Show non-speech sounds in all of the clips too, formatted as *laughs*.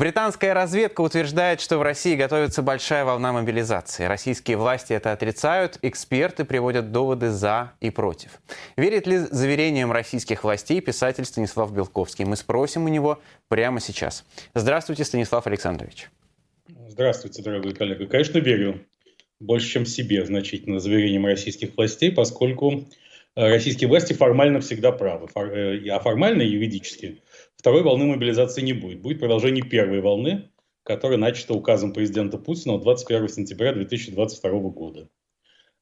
Британская разведка утверждает, что в России готовится большая волна мобилизации. Российские власти это отрицают, эксперты приводят доводы «за» и «против». Верит ли заверениям российских властей писатель Станислав Белковский? Мы спросим у него прямо сейчас. Здравствуйте, Станислав Александрович. Здравствуйте, дорогой коллега. Конечно, верю. Больше, чем себе, значительно, заверениям российских властей, поскольку э, российские власти формально всегда правы. Э, а формально, юридически, второй волны мобилизации не будет. Будет продолжение первой волны, которая начата указом президента Путина 21 сентября 2022 года.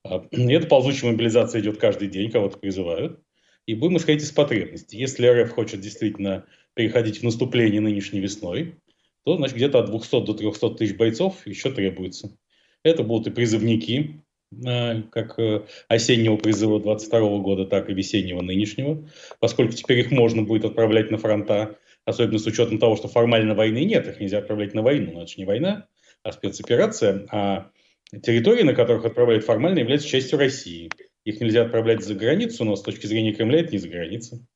А, и эта ползучая мобилизация идет каждый день, кого-то призывают. И будем исходить из потребностей. Если РФ хочет действительно переходить в наступление нынешней весной, то значит где-то от 200 до 300 тысяч бойцов еще требуется. Это будут и призывники, как э, осеннего призыва 22 года, так и весеннего нынешнего, поскольку теперь их можно будет отправлять на фронта, особенно с учетом того, что формально войны нет, их нельзя отправлять на войну, но это же не война, а спецоперация, а территории, на которых отправляют формально, являются частью России. Их нельзя отправлять за границу, но с точки зрения Кремля это не за границей.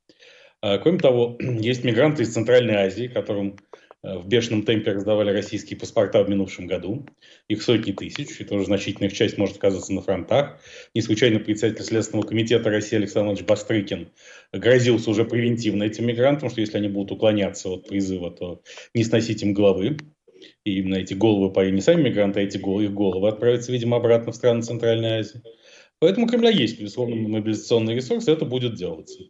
А, кроме того, *clears throat* есть мигранты из Центральной Азии, которым Э, в бешеном темпе раздавали российские паспорта в минувшем году. Их сотни тысяч, и тоже значительная их часть может оказаться на фронтах. Не случайно председатель Следственного комитета России Александр Иванович Бастрыкин грозился уже превентивно этим мигрантам, что если они будут уклоняться от призыва, то не сносить им головы. И именно эти головы, по не сами мигранты, а эти головы, их головы отправятся, видимо, обратно в страны Центральной Азии. Поэтому у Кремля есть, безусловно, мобилизационный ресурс, и это будет делаться.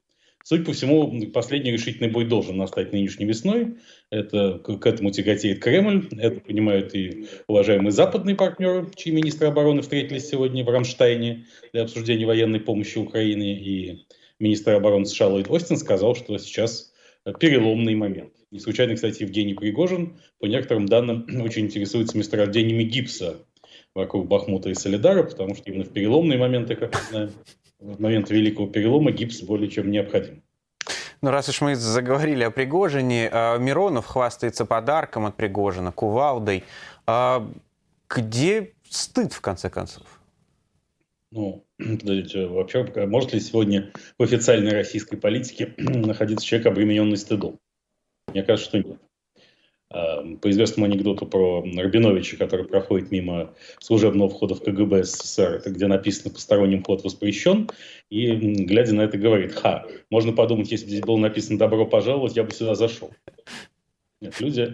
Судя по всему, последний решительный бой должен настать нынешней весной. Это, к этому тяготеет Кремль, это понимают и уважаемые западные партнеры, чьи министры обороны встретились сегодня в Рамштайне для обсуждения военной помощи Украине. И министр обороны США Ллойд Остин сказал, что сейчас переломный момент. Не случайно, кстати, Евгений Пригожин, по некоторым данным, *clears throat* очень интересуется месторождениями гипса вокруг Бахмута и Солидара, потому что именно в переломные моменты, как мы знаем, в момент великого перелома гипс более чем необходим. Ну, раз уж мы заговорили о Пригожине, а, Миронов хвастается подарком от Пригожина, кувалдой. А где стыд, в конце концов? Ну, *clears throat* подождите, вообще, может ли сегодня в официальной российской политике *clears throat* находиться человек, обремененный стыдом? Мне кажется, что нет. Эм, по известному анекдоту про Рабиновича, который проходит мимо служебного входа в КГБ СССР, где написано «посторонним вход воспрещен», и, глядя на это, говорит, ха, можно подумать, если бы здесь было написано «добро пожаловать», я бы сюда зашел. Нет, люди,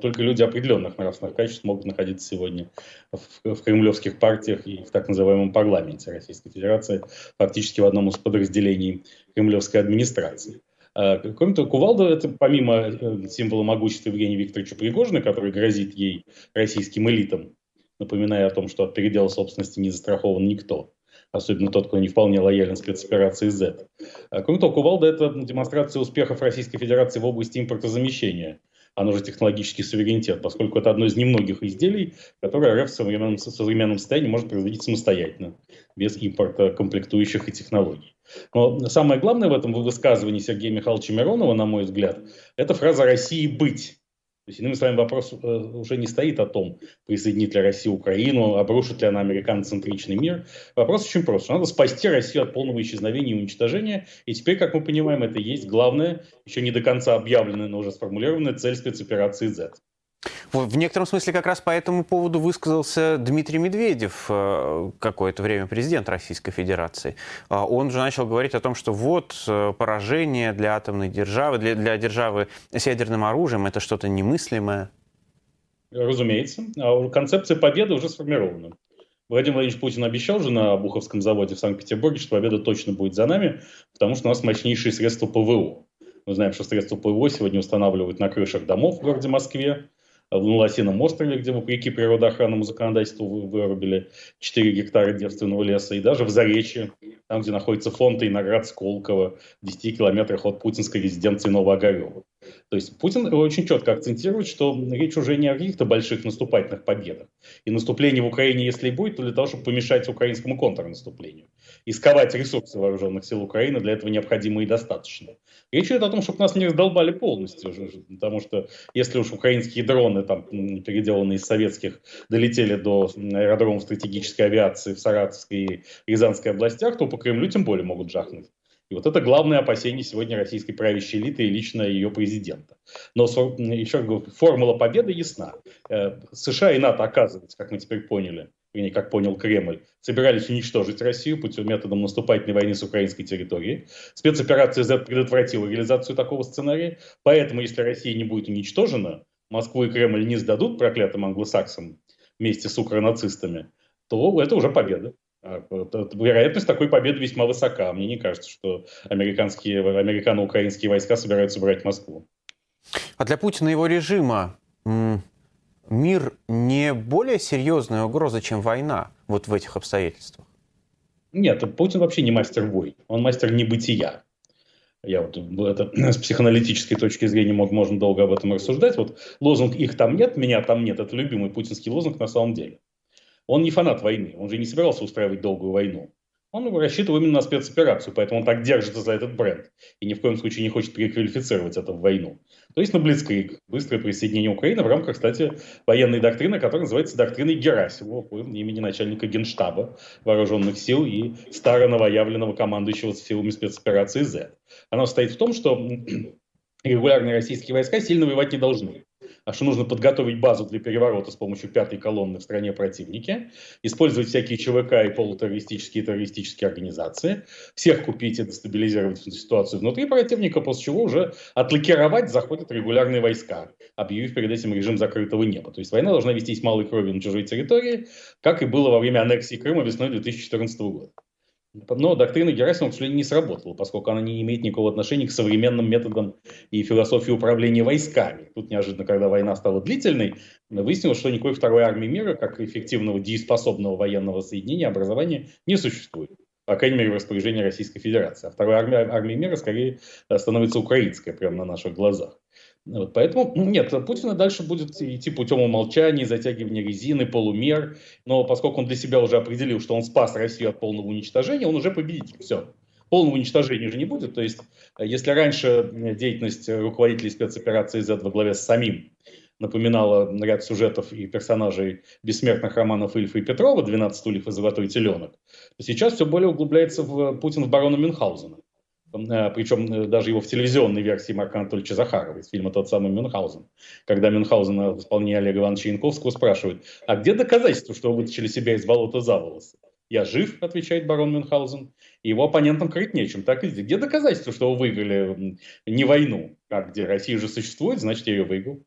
только люди определенных нравственных качеств могут находиться сегодня в, в кремлевских партиях и в так называемом парламенте Российской Федерации, фактически в одном из подразделений кремлевской администрации. А, кроме того, кувалда – это помимо э, символа могущества Евгения Викторовича Пригожина, который грозит ей российским элитам, напоминая о том, что от передела собственности не застрахован никто, особенно тот, кто не вполне лоялен спецоперации Z. А, кроме того, кувалда – это демонстрация успехов Российской Федерации в области импортозамещения – оно же технологический суверенитет, поскольку это одно из немногих изделий, которое РФ в современном, в современном состоянии может производить самостоятельно, без импорта комплектующих и технологий. Но самое главное в этом высказывании Сергея Михайловича Миронова, на мой взгляд, это фраза «России быть». То есть, иными словами, вопрос э, уже не стоит о том, присоединит ли Россия Украину, обрушит ли она американоцентричный мир. Вопрос очень прост. Надо спасти Россию от полного исчезновения и уничтожения. И теперь, как мы понимаем, это и есть главная, еще не до конца объявленная, но уже сформулированная цель спецоперации Z. В некотором смысле как раз по этому поводу высказался Дмитрий Медведев, э, какое-то время президент Российской Федерации. А он же начал говорить о том, что вот э, поражение для атомной державы, для, для державы с ядерным оружием, это что-то немыслимое. Разумеется. А концепция победы уже сформирована. Владимир Владимирович Путин обещал же на Буховском заводе в Санкт-Петербурге, что победа точно будет за нами, потому что у нас мощнейшие средства ПВО. Мы знаем, что средства ПВО сегодня устанавливают на крышах домов в городе Москве, в Лосином острове, где вопреки природоохранному законодательству вырубили 4 гектара девственного леса, и даже в Заречье, там, где находится фонд и наград Сколково, в 10 километрах от путинской резиденции Новоогарева. То есть Путин очень четко акцентирует, что речь уже не о каких-то больших наступательных победах. И наступление в Украине, если и будет, то для того, чтобы помешать украинскому контрнаступлению. И сковать ресурсы вооруженных сил Украины для этого необходимо и достаточно. Речь идет о том, чтобы нас не раздолбали полностью. Потому что если уж украинские дроны, там, переделанные из советских, долетели до аэродромов стратегической авиации в Саратовской и Рязанской областях, то по Кремлю тем более могут жахнуть. И вот это главное опасение сегодня российской правящей элиты и лично ее президента. Но еще раз говорю, формула победы ясна. Э, США и НАТО, оказывается, как мы теперь поняли, вернее, как понял Кремль, собирались уничтожить Россию путем методом наступательной войны с украинской территорией. Спецоперация Z предотвратила реализацию такого сценария. Поэтому, если Россия не будет уничтожена, Москву и Кремль не сдадут проклятым англосаксам вместе с укронацистами, то это уже победа. А, вероятность такой победы весьма высока. Мне не кажется, что американские, американо-украинские войска собираются брать Москву. А для Путина и его режима мир не более серьезная угроза, чем война вот в этих обстоятельствах? Нет, Путин вообще не мастер войн. Он мастер небытия. Я вот это, *clears throat* с психоаналитической точки зрения мог, можно долго об этом рассуждать. Вот лозунг «их там нет, меня там нет» – это любимый путинский лозунг на самом деле. Он не фанат войны, он же не собирался устраивать долгую войну. Он рассчитывал именно на спецоперацию, поэтому он так держится за этот бренд и ни в коем случае не хочет переквалифицировать это в войну. То есть на Блицкрик, быстрое присоединение Украины в рамках, кстати, военной доктрины, которая называется докриной Герасимова по имени начальника генштаба вооруженных сил и старо новоявленного командующего силами спецоперации Z. Она состоит в том, что *clears throat* регулярные российские войска сильно воевать не должны а что нужно подготовить базу для переворота с помощью пятой колонны в стране противники, использовать всякие ЧВК и полутеррористические и террористические организации, всех купить и дестабилизировать ситуацию внутри противника, после чего уже отлакировать заходят регулярные войска, объявив перед этим режим закрытого неба. То есть война должна вестись малой кровью на чужой территории, как и было во время аннексии Крыма весной 2014 года. Но доктрина Герасимова, к сожалению, не сработала, поскольку она не имеет никакого отношения к современным методам и философии управления войсками. Тут неожиданно, когда война стала длительной, выяснилось, что никакой второй армии мира, как эффективного дееспособного военного соединения, образования не существует. По крайней мере, в распоряжении Российской Федерации. А вторая армия, армия мира скорее становится украинской прямо на наших глазах. Вот, поэтому нет, Путин дальше будет идти путем умолчания, затягивания резины, полумер. Но поскольку он для себя уже определил, что он спас Россию от полного уничтожения, он уже победитель. Все. Полного уничтожения же не будет. То есть, если раньше деятельность руководителей спецоперации Z во главе с самим напоминала ряд сюжетов и персонажей бессмертных романов Ильфа и Петрова «12 стульев и золотой теленок», то сейчас все более углубляется в Путин в барона Мюнхгаузена. Э, причем э, даже его в телевизионной версии Марка Анатольевича Захарова из фильма «Тот самый Мюнхгаузен», когда Мюнхгаузена в исполнении Олега Ивановича Янковского спрашивают, а где доказательства, что вы вытащили себя из болота за волосы? «Я жив», отвечает барон Мюнхгаузен, и его оппонентам крыть нечем. Так и где доказательства, что вы выиграли не войну? А где Россия уже существует, значит, я ее выиграл.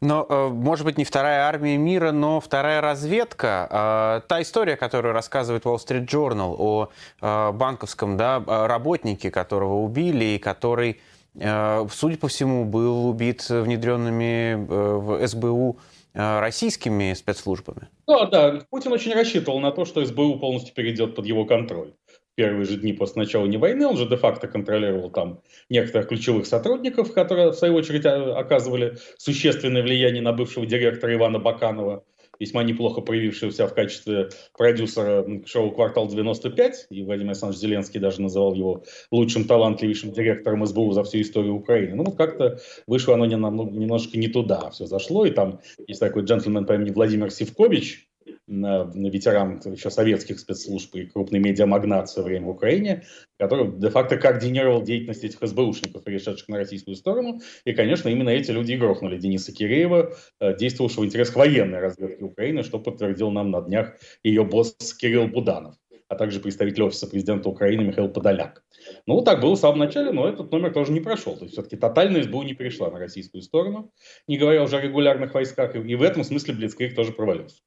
Но, э, может быть, не вторая армия мира, но вторая разведка. А, та история, которую рассказывает Wall Street Journal о э, банковском да, работнике, которого убили, и который, э, судя по всему, был убит внедренными в СБУ российскими спецслужбами. Да, да. Путин очень рассчитывал на то, что СБУ полностью перейдет под его контроль первые же дни после начала не войны, он же де-факто контролировал там некоторых ключевых сотрудников, которые, в свою очередь, оказывали существенное влияние на бывшего директора Ивана Баканова, весьма неплохо проявившегося в качестве продюсера шоу «Квартал 95», и Владимир Александрович Зеленский даже называл его лучшим талантливейшим директором СБУ за всю историю Украины. Ну, вот как-то вышло оно немножко не туда все зашло, и там есть такой джентльмен по имени Владимир Сивкович, ветеран еще советских спецслужб и крупный медиамагнат в свое время в Украине, который де-факто координировал деятельность этих СБУшников, перешедших на российскую сторону. И, конечно, именно эти люди и грохнули Дениса Киреева, э, действовавшего в интересах военной разведки Украины, что подтвердил нам на днях ее босс Кирилл Буданов а также представитель офиса президента Украины Михаил Подоляк. Ну, так было в самом начале, но этот номер тоже не прошел. То есть, все-таки тотально СБУ не перешла на российскую сторону, не говоря уже о регулярных войсках, и в этом смысле Блицкрик тоже провалился.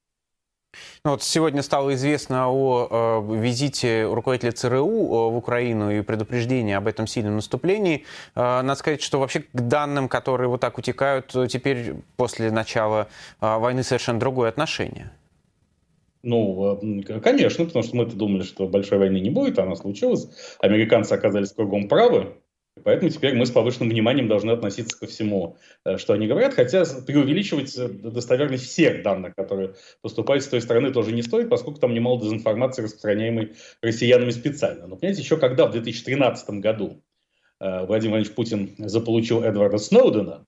Ну, вот сегодня стало известно о э, визите руководителя ЦРУ э, в Украину и предупреждении об этом сильном наступлении. Э, надо сказать, что вообще к данным, которые вот так утекают, теперь после начала э, войны совершенно другое отношение. Ну, э, конечно, потому что мы-то думали, что большой войны не будет, а она случилась. Американцы оказались кругом правы. Поэтому теперь мы с повышенным вниманием должны относиться ко всему, э, что они говорят, хотя преувеличивать э, достоверность всех данных, которые поступают с той стороны, тоже не стоит, поскольку там немало дезинформации, распространяемой россиянами специально. Но, понимаете, еще когда в 2013 году э, Владимир Владимирович Путин заполучил Эдварда Сноудена,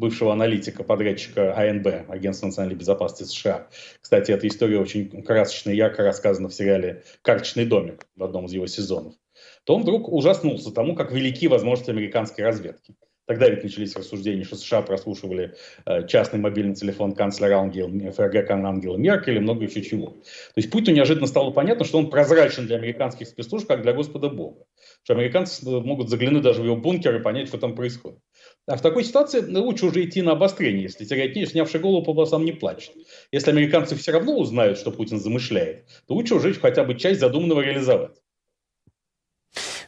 бывшего аналитика, подрядчика АНБ, Агентства национальной безопасности США. Кстати, эта история очень красочно и ярко рассказана в сериале «Карточный домик» в одном из его сезонов. То он вдруг ужаснулся тому, как велики возможности американской разведки. Тогда ведь начались рассуждения, что США прослушивали э, частный мобильный телефон канцлера Ангела, ФРГ Ангела Меркель и много еще чего. То есть Путину неожиданно стало понятно, что он прозрачен для американских спецслужб, как для Господа Бога. Что американцы могут заглянуть даже в его бункер и понять, что там происходит. А в такой ситуации ну, лучше уже идти на обострение, если терять снявший голову по волосам не плачет. Если американцы все равно узнают, что Путин замышляет, то лучше уже хотя бы часть задуманного реализовать.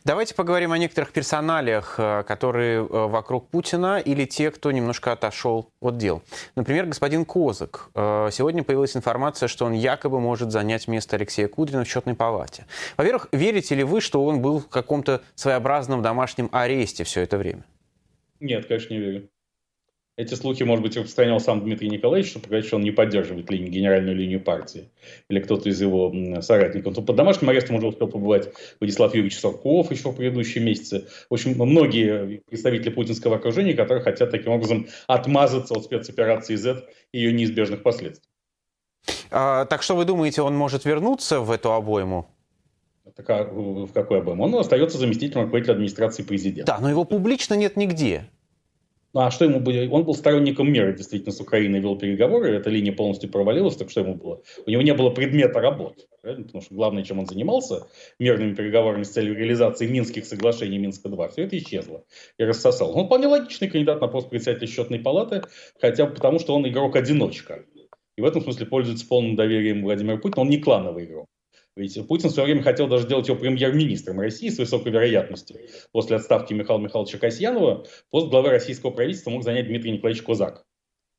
Давайте поговорим о некоторых персоналиях, э, которые э, вокруг Путина или те, кто немножко отошел от дел. Например, господин Козак. Э, сегодня появилась информация, что он якобы может занять место Алексея Кудрина в счетной палате. Во-первых, верите ли вы, что он был в каком-то своеобразном домашнем аресте все это время? Нет, конечно, не верю. Эти слухи, может быть, распространял сам Дмитрий Николаевич, чтобы сказать, что он не поддерживает линию, генеральную линию партии. Или кто-то из его соратников. То под домашним арестом уже успел побывать Владислав Юрьевич Сурков еще в предыдущие месяцы. В общем, многие представители путинского окружения, которые хотят таким образом отмазаться от спецоперации Z и ее неизбежных последствий. А, так что вы думаете, он может вернуться в эту обойму? Так, а в какой обойму? Он остается заместителем руководителя администрации президента. Да, но его публично нет нигде. Ну а что ему было? Он был сторонником мира, действительно, с Украиной вел переговоры, эта линия полностью провалилась, так что ему было? У него не было предмета работы, правильно? потому что главное, чем он занимался, мирными переговорами с целью реализации Минских соглашений Минска-2, все это исчезло и рассосал. Он вполне логичный кандидат на пост председателя счетной палаты, хотя бы потому, что он игрок-одиночка. И в этом смысле пользуется полным доверием Владимира Путина. Он не клановый игрок. Ведь Путин в свое время хотел даже сделать его премьер-министром России с высокой вероятностью. После отставки Михаила Михайловича Касьянова пост главы российского правительства мог занять Дмитрий Николаевич Козак.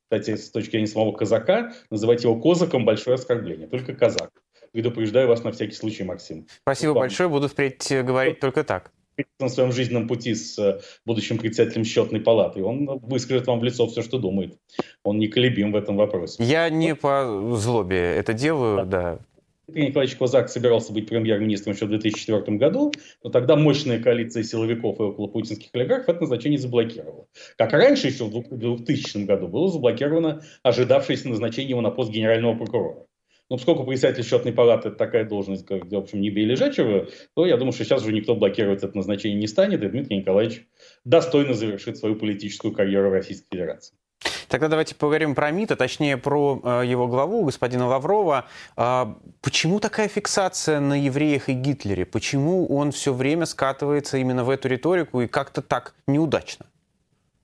Кстати, с точки зрения самого казака, называть его козаком – большое оскорбление. Только казак. Предупреждаю вас на всякий случай, Максим. Спасибо вот большое. Буду впредь говорить только так на своем жизненном пути с э, будущим председателем счетной палаты. Он выскажет вам в лицо все, что думает. Он неколебим в этом вопросе. Я не по злобе это делаю, да. да. Дмитрий Николаевич Козак собирался быть премьер-министром еще в 2004 году, но тогда мощная коалиция силовиков и околопутинских олигархов это назначение заблокировала. Как раньше, еще в 2000 году, было заблокировано ожидавшееся назначение его на пост генерального прокурора. Но поскольку председатель счетной палаты это такая должность, как, в общем, не бей лежачего, то я думаю, что сейчас уже никто блокировать это назначение не станет, и Дмитрий Николаевич достойно завершит свою политическую карьеру в Российской Федерации. Тогда давайте поговорим про МИД, а точнее про э, его главу, господина Лаврова. А, почему такая фиксация на евреях и Гитлере? Почему он все время скатывается именно в эту риторику и как-то так неудачно?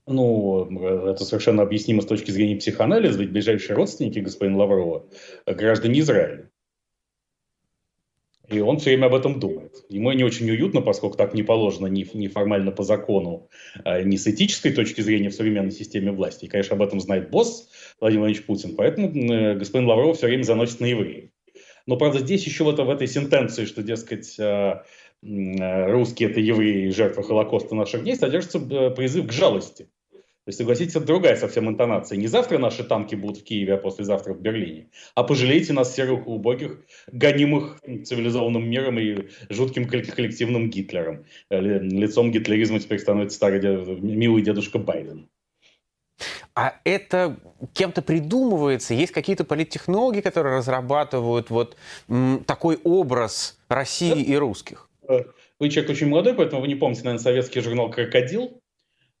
Ну, это совершенно объяснимо с точки зрения психоанализа, ведь ближайшие родственники господина Лаврова – граждане Израиля. И он все время об этом думает. Ему не очень уютно, поскольку так не положено ни, ни формально по закону, а, ни с этической точки зрения в современной системе власти. И, конечно, об этом знает босс Владимир Владимирович Путин. Поэтому э, господин Лавров все время заносит на евреев. Но, правда, здесь еще вот в этой сентенции, что, дескать, а, русские – это евреи, жертвы Холокоста наших дней, содержится э, призыв к жалости. То есть, согласитесь, это другая совсем интонация. Не завтра наши танки будут в Киеве, а послезавтра в Берлине. А пожалейте нас, серых убогих, гонимых цивилизованным миром и жутким коллективным Гитлером. Э, лицом гитлеризма теперь становится старый дед, милый дедушка Байден. А это кем-то придумывается? Есть какие-то политтехнологи, которые разрабатывают вот такой образ России да. и русских? Э, вы человек очень молодой, поэтому вы не помните, наверное, советский журнал «Крокодил»,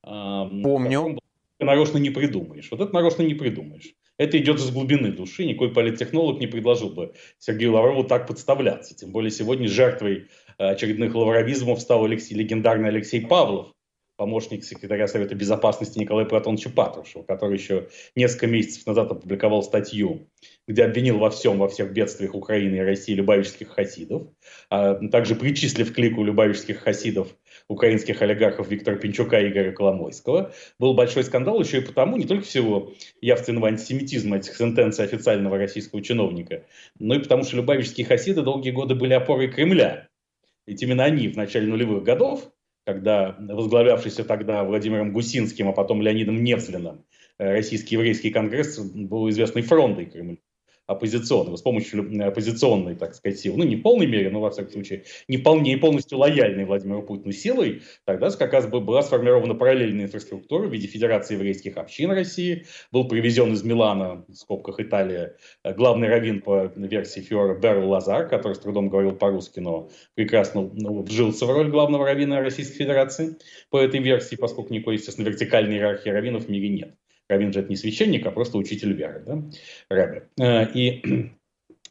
Помню. Нарочно не придумаешь. Вот это нарочно не придумаешь. Это идет из глубины души. Никакой политтехнолог не предложил бы Сергею Лаврову так подставляться. Тем более сегодня жертвой э, очередных лавровизмов стал Алексей, легендарный Алексей Павлов, помощник секретаря Совета Безопасности Николая Платоновича Патрушева, который еще несколько месяцев назад опубликовал статью, где обвинил во всем, во всех бедствиях Украины и России любавических хасидов, а также причислив к лику любавических хасидов украинских олигархов Виктора Пинчука и Игоря Коломойского. Был большой скандал еще и потому, не только всего явственного антисемитизма этих сентенций официального российского чиновника, но и потому, что любавические хасиды долгие годы были опорой Кремля. Ведь именно они в начале нулевых годов когда возглавлявшийся тогда Владимиром Гусинским, а потом Леонидом Невзлиным, э, Российский еврейский конгресс был известной фронтой Кремля. Оппозиционной, с помощью оппозиционной, так сказать, силы, ну, не в полной мере, но, во всяком случае, не вполне полностью лояльной Владимиру Путину силой, тогда как раз была сформирована параллельная инфраструктура в виде Федерации еврейских общин России, был привезен из Милана, в скобках Италия, главный раввин по версии Фиора Берл Лазар, который с трудом говорил по-русски, но прекрасно ну, вжился в роль главного раввина Российской Федерации по этой версии, поскольку никакой, естественно, вертикальной иерархии раввинов в мире нет. Раввин же это не священник, а просто учитель веры, да, рэбе. Э, и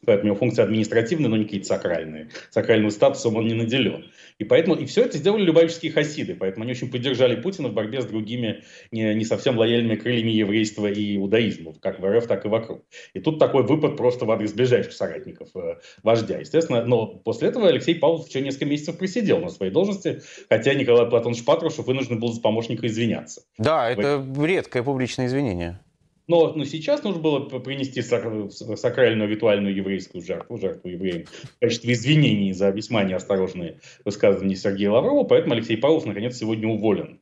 Поэтому его функции административные, но не какие-то сакральные. Сакральным статусом он не наделен. И поэтому и все это сделали любавические хасиды. Поэтому они очень поддержали Путина в борьбе с другими не, не совсем лояльными крыльями еврейства и иудаизма, как в РФ, так и вокруг. И тут такой выпад просто в адрес ближайших соратников э, вождя. Естественно, но после этого Алексей Павлов еще несколько месяцев просидел на своей должности, хотя Николай Платонович Патрушев вынужден был за помощника извиняться. Да, это редкое публичное извинение. Но, но сейчас нужно было принести сакральную ритуальную еврейскую жертву, жертву евреям, в качестве извинений за весьма неосторожные высказывания Сергея Лаврова, поэтому Алексей Павлов наконец сегодня уволен.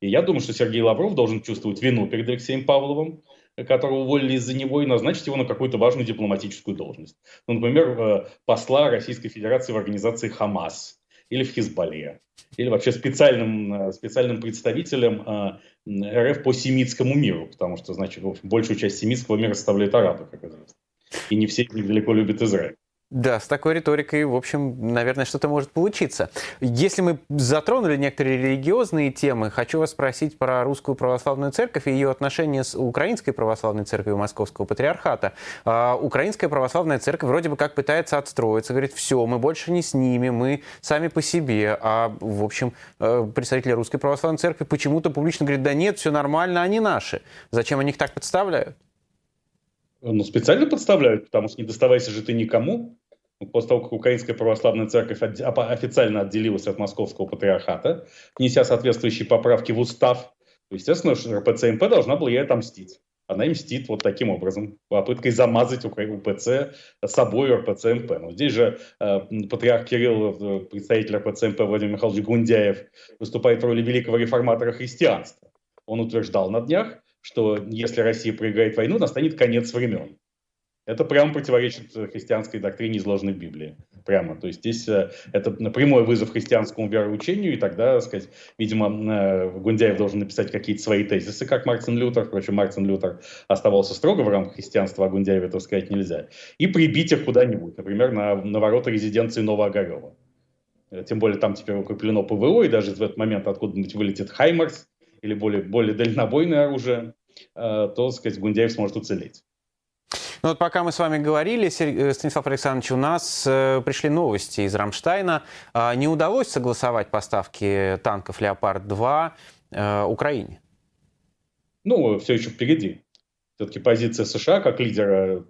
И я думаю, что Сергей Лавров должен чувствовать вину перед Алексеем Павловым, которого уволили из-за него, и назначить его на какую-то важную дипломатическую должность. Ну, например, э, посла Российской Федерации в организации «Хамас» или в Хизбалле, или вообще специальным, э, специальным представителем э, РФ по семитскому миру, потому что, значит, в общем, большую часть семитского мира составляют арабы, как известно. И не все недалеко любят Израиль. Да, с такой риторикой, в общем, наверное, что-то может получиться. Если мы затронули некоторые религиозные темы, хочу вас спросить про русскую православную церковь и ее отношения с украинской православной церковью Московского патриархата. А, украинская православная церковь вроде бы как пытается отстроиться, говорит, все, мы больше не с ними, мы сами по себе. А, в общем, э, представители русской православной церкви почему-то публично говорят, да нет, все нормально, они наши. Зачем они их так подставляют? Ну, специально подставляют, потому что не доставайся же ты никому после того, как Украинская Православная Церковь официально отделилась от Московского Патриархата, внеся соответствующие поправки в устав, естественно, РПЦ-МП должна была ей отомстить. Она и мстит вот таким образом, попыткой замазать УПЦ собой РПЦ-МП. Но здесь же э, патриарх Кирилл, э, представитель РПЦ-МП Владимир Михайлович Гундяев, выступает в роли великого реформатора христианства. Он утверждал на днях, что если Россия проиграет войну, настанет конец времен. Это прямо противоречит христианской доктрине, изложенной в Библии. Прямо. То есть здесь э, это прямой вызов христианскому вероучению, и тогда, так сказать, видимо, э, Гундяев должен написать какие-то свои тезисы, как Мартин Лютер. Впрочем, Мартин Лютер оставался строго в рамках христианства, а Гундяеве этого сказать нельзя. И прибить их куда-нибудь, например, на, на ворота резиденции Новоогарева. Э, тем более там теперь укреплено ПВО, и даже в этот момент откуда-нибудь вылетит Хаймарс или более, более дальнобойное оружие, то, так сказать, Гундяев сможет уцелеть. Ну вот пока мы с вами говорили, э, Станислав Александрович, у нас э, пришли новости из Рамштайна. А, не удалось согласовать поставки танков «Леопард-2» э, Украине? Ну, все еще впереди. Все-таки позиция США как лидера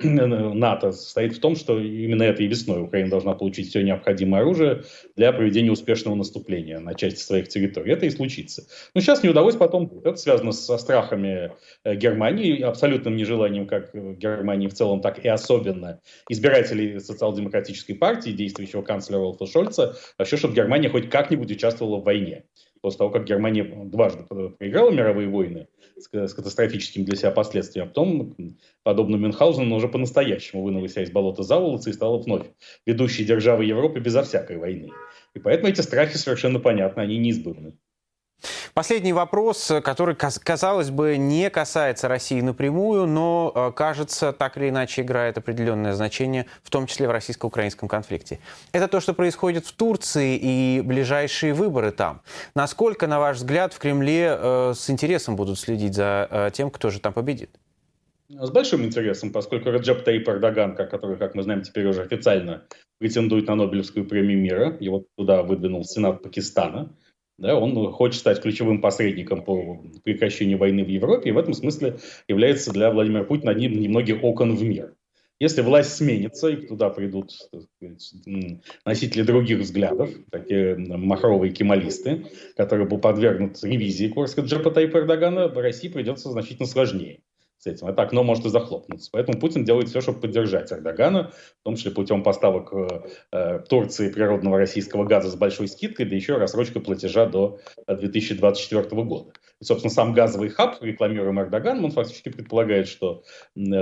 НАТО состоит в том, что именно этой весной Украина должна получить все необходимое оружие для проведения успешного наступления на части своих территорий. Это и случится. Но сейчас не удалось потом. Это связано со страхами э, Германии, абсолютным нежеланием как Германии в целом, так и особенно избирателей социал-демократической партии, действующего канцлера Олфа Шольца, вообще, чтобы Германия хоть как-нибудь участвовала в войне после того, как Германия дважды проиграла мировые войны с, катастрофическими для себя последствиями, а потом, подобно Мюнхгаузену, уже по-настоящему вынула себя из болота заволоцы и стала вновь ведущей державой Европы безо всякой войны. И поэтому эти страхи совершенно понятны, они неизбывны. Последний вопрос, который, казалось бы, не касается России напрямую, но, э, кажется, так или иначе играет определенное значение, в том числе в российско-украинском конфликте. Это то, что происходит в Турции и ближайшие выборы там. Насколько, на ваш взгляд, в Кремле э, с интересом будут следить за э, тем, кто же там победит? С большим интересом, поскольку Раджеп Таип Эрдоган, который, как мы знаем, теперь уже официально претендует на Нобелевскую премию мира, его туда выдвинул Сенат Пакистана – да, он хочет стать ключевым посредником по прекращению войны в Европе, и в этом смысле является для Владимира Путина одним из немногих окон в мир. Если власть сменится, и туда придут сказать, носители других взглядов, такие махровые кемалисты, которые будут подвергнуты ревизии курса Джапа Тайпа Эрдогана, России придется значительно сложнее с этим. Это окно может и захлопнуться. Поэтому Путин делает все, чтобы поддержать Эрдогана, в том числе путем поставок э, Турции природного российского газа с большой скидкой, да еще рассрочкой платежа до 2024 года. Собственно, сам газовый хаб, рекламируемый Эрдоганом, он фактически предполагает, что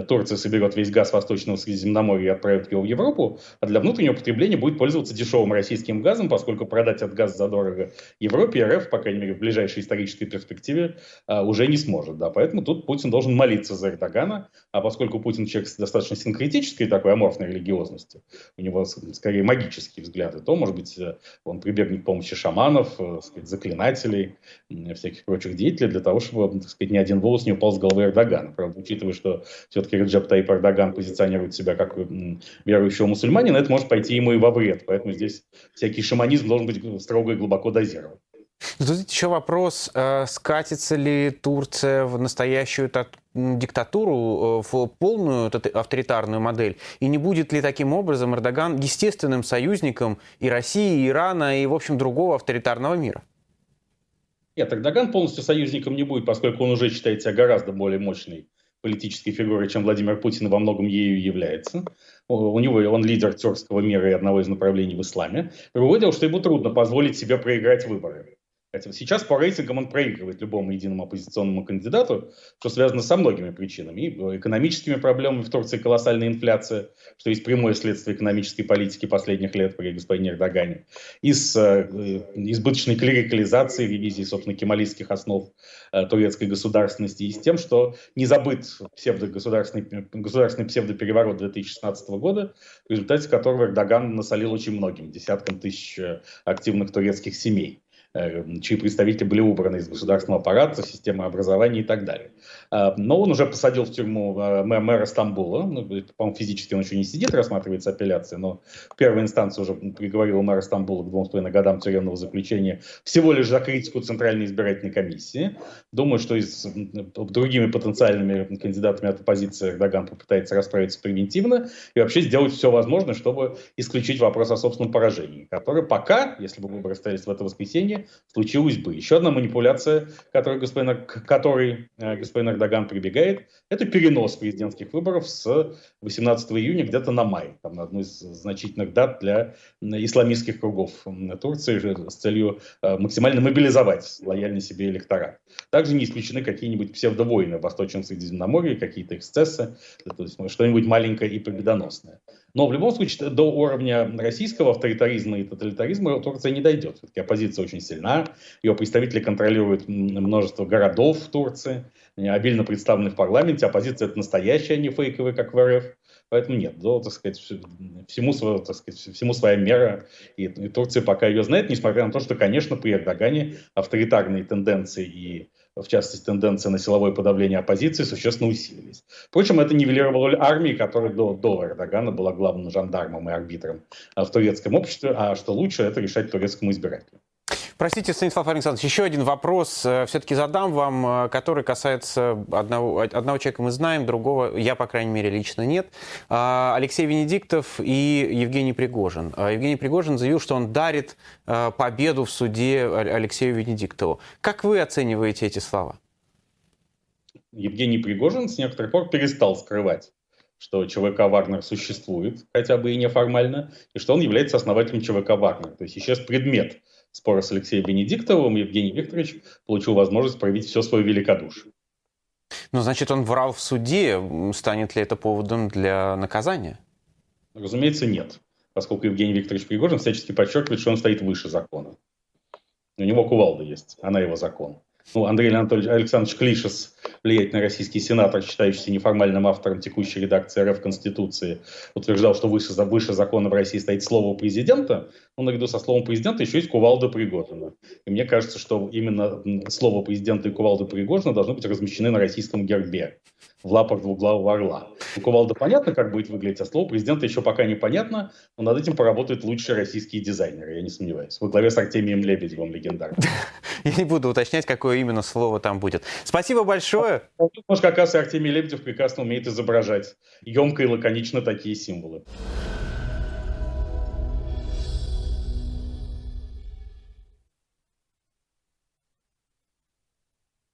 Турция соберет весь газ Восточного Средиземноморья и отправит его в Европу, а для внутреннего потребления будет пользоваться дешевым российским газом, поскольку продать этот газ задорого Европе РФ, по крайней мере, в ближайшей исторической перспективе, а, уже не сможет. Да. Поэтому тут Путин должен молиться за Эрдогана, а поскольку Путин человек с достаточно синкретической такой аморфной религиозности, у него скорее магические взгляды, то, может быть, э, он прибегнет к помощи шаманов, э, сказать, заклинателей, всяких прочих деятелей для того, чтобы, так сказать, ни один волос не упал с головы Эрдогана. Правда, учитывая, что все-таки Реджеп Таип Эрдоган позиционирует себя как верующего мусульманина, это может пойти ему и во вред. Поэтому здесь всякий шаманизм должен быть строго и глубоко дозирован. Тут еще вопрос, э, скатится ли Турция в настоящую диктатуру, э, в полную авторитарную модель, и не будет ли таким образом Эрдоган естественным союзником и России, и Ирана, и, в общем, другого авторитарного мира? Нет, Эрдоган полностью союзником не будет, поскольку он уже считает себя гораздо более мощной политической фигурой, чем Владимир Путин, и во многом ею является. У него он лидер тюркского мира и одного из направлений в исламе. Другое дело, что ему трудно позволить себе проиграть выборы. Хотя сейчас по рейтингам он проигрывает любому единому оппозиционному кандидату, что связано со многими причинами. И э, экономическими проблемами в Турции колоссальная инфляция, что есть прямое следствие экономической политики последних лет при господине Эрдогане. И с э, избыточной клерикализацией, ревизии, собственно, кемалистских основ э, турецкой государственности, и с тем, что не забыт псевдогосударственный, государственный псевдопереворот 2016 года, в результате которого Эрдоган насолил очень многим, десяткам тысяч активных турецких семей. Э, чьи представители были убраны из государственного аппарата, системы образования и так далее. А, но он уже посадил в тюрьму э, мэра Стамбула, ну, по-моему, физически он еще не сидит, рассматривается апелляция, но в первой инстанции уже приговорил мэра Стамбула к двум с половиной годам тюремного заключения всего лишь за критику Центральной избирательной комиссии. Думаю, что и с другими потенциальными кандидатами от оппозиции Эрдоган попытается расправиться превентивно и вообще сделать все возможное, чтобы исключить вопрос о собственном поражении, который пока, если бы выборы остались в это воскресенье, случилось бы. Еще одна манипуляция, которой господин, к которой э, господин Эрдоган прибегает, это перенос президентских выборов с 18 июня где-то на май, там, на одну из значительных дат для исламистских кругов Турции с целью э, максимально мобилизовать лояльный себе электорат. Также не исключены какие-нибудь псевдовойны в Восточном Средиземноморье, какие-то эксцессы, то есть что-нибудь маленькое и победоносное. Но в любом случае до уровня российского авторитаризма и тоталитаризма Турция не дойдет. Все-таки оппозиция очень сильна, ее представители контролируют множество городов в Турции, обильно представлены в парламенте, оппозиция это настоящая, а не фейковая, как в РФ. Поэтому нет, да, так сказать, всему, так сказать, всему своя мера. И, и Турция пока ее знает, несмотря на то, что, конечно, при Эрдогане авторитарные тенденции и в частности, тенденция на силовое подавление оппозиции существенно усилились. Впрочем, это нивелировало роль армии, которая до, до Эрдогана была главным жандармом и арбитром в турецком обществе, а что лучше, это решать турецкому избирателю. Простите, Станислав Александрович, еще один вопрос э, все-таки задам вам, э, который касается одного, одного человека мы знаем, другого я, по крайней мере, лично нет. А, Алексей Венедиктов и Евгений Пригожин. А, Евгений Пригожин заявил, что он дарит э, победу в суде Алексею Венедиктову. Как вы оцениваете эти слова? Евгений Пригожин с некоторых пор перестал скрывать что ЧВК «Вагнер» существует, хотя бы и неформально, и что он является основателем ЧВК «Вагнер». То есть исчез предмет спора с Алексеем Венедиктовым, Евгений Викторович получил возможность проявить все свое великодушие. Ну, значит, он врал в суде. Станет ли это поводом для наказания? Разумеется, нет. Поскольку Евгений Викторович Пригожин всячески подчеркивает, что он стоит выше закона. У него кувалда есть, она его закон. Ну, Андрей Анатольевич Александрович Клишес влиятельный российский сенатор, считающийся неформальным автором текущей редакции РФ Конституции, утверждал, что выше, выше закона в России стоит слово президента, но наряду со словом президента еще есть кувалда Пригожина. И мне кажется, что именно слово президента и кувалда Пригожина должны быть размещены на российском гербе в лапах двуглавого орла. У кувалда понятно, как будет выглядеть, а слово президента еще пока непонятно, но над этим поработают лучшие российские дизайнеры, я не сомневаюсь. Во главе с Артемием Лебедевым легендарным. *laughs* Я не буду уточнять, какое именно слово там будет. Спасибо большое. Может, как раз и Артемий Лебедев прекрасно умеет изображать емко и лаконично такие символы.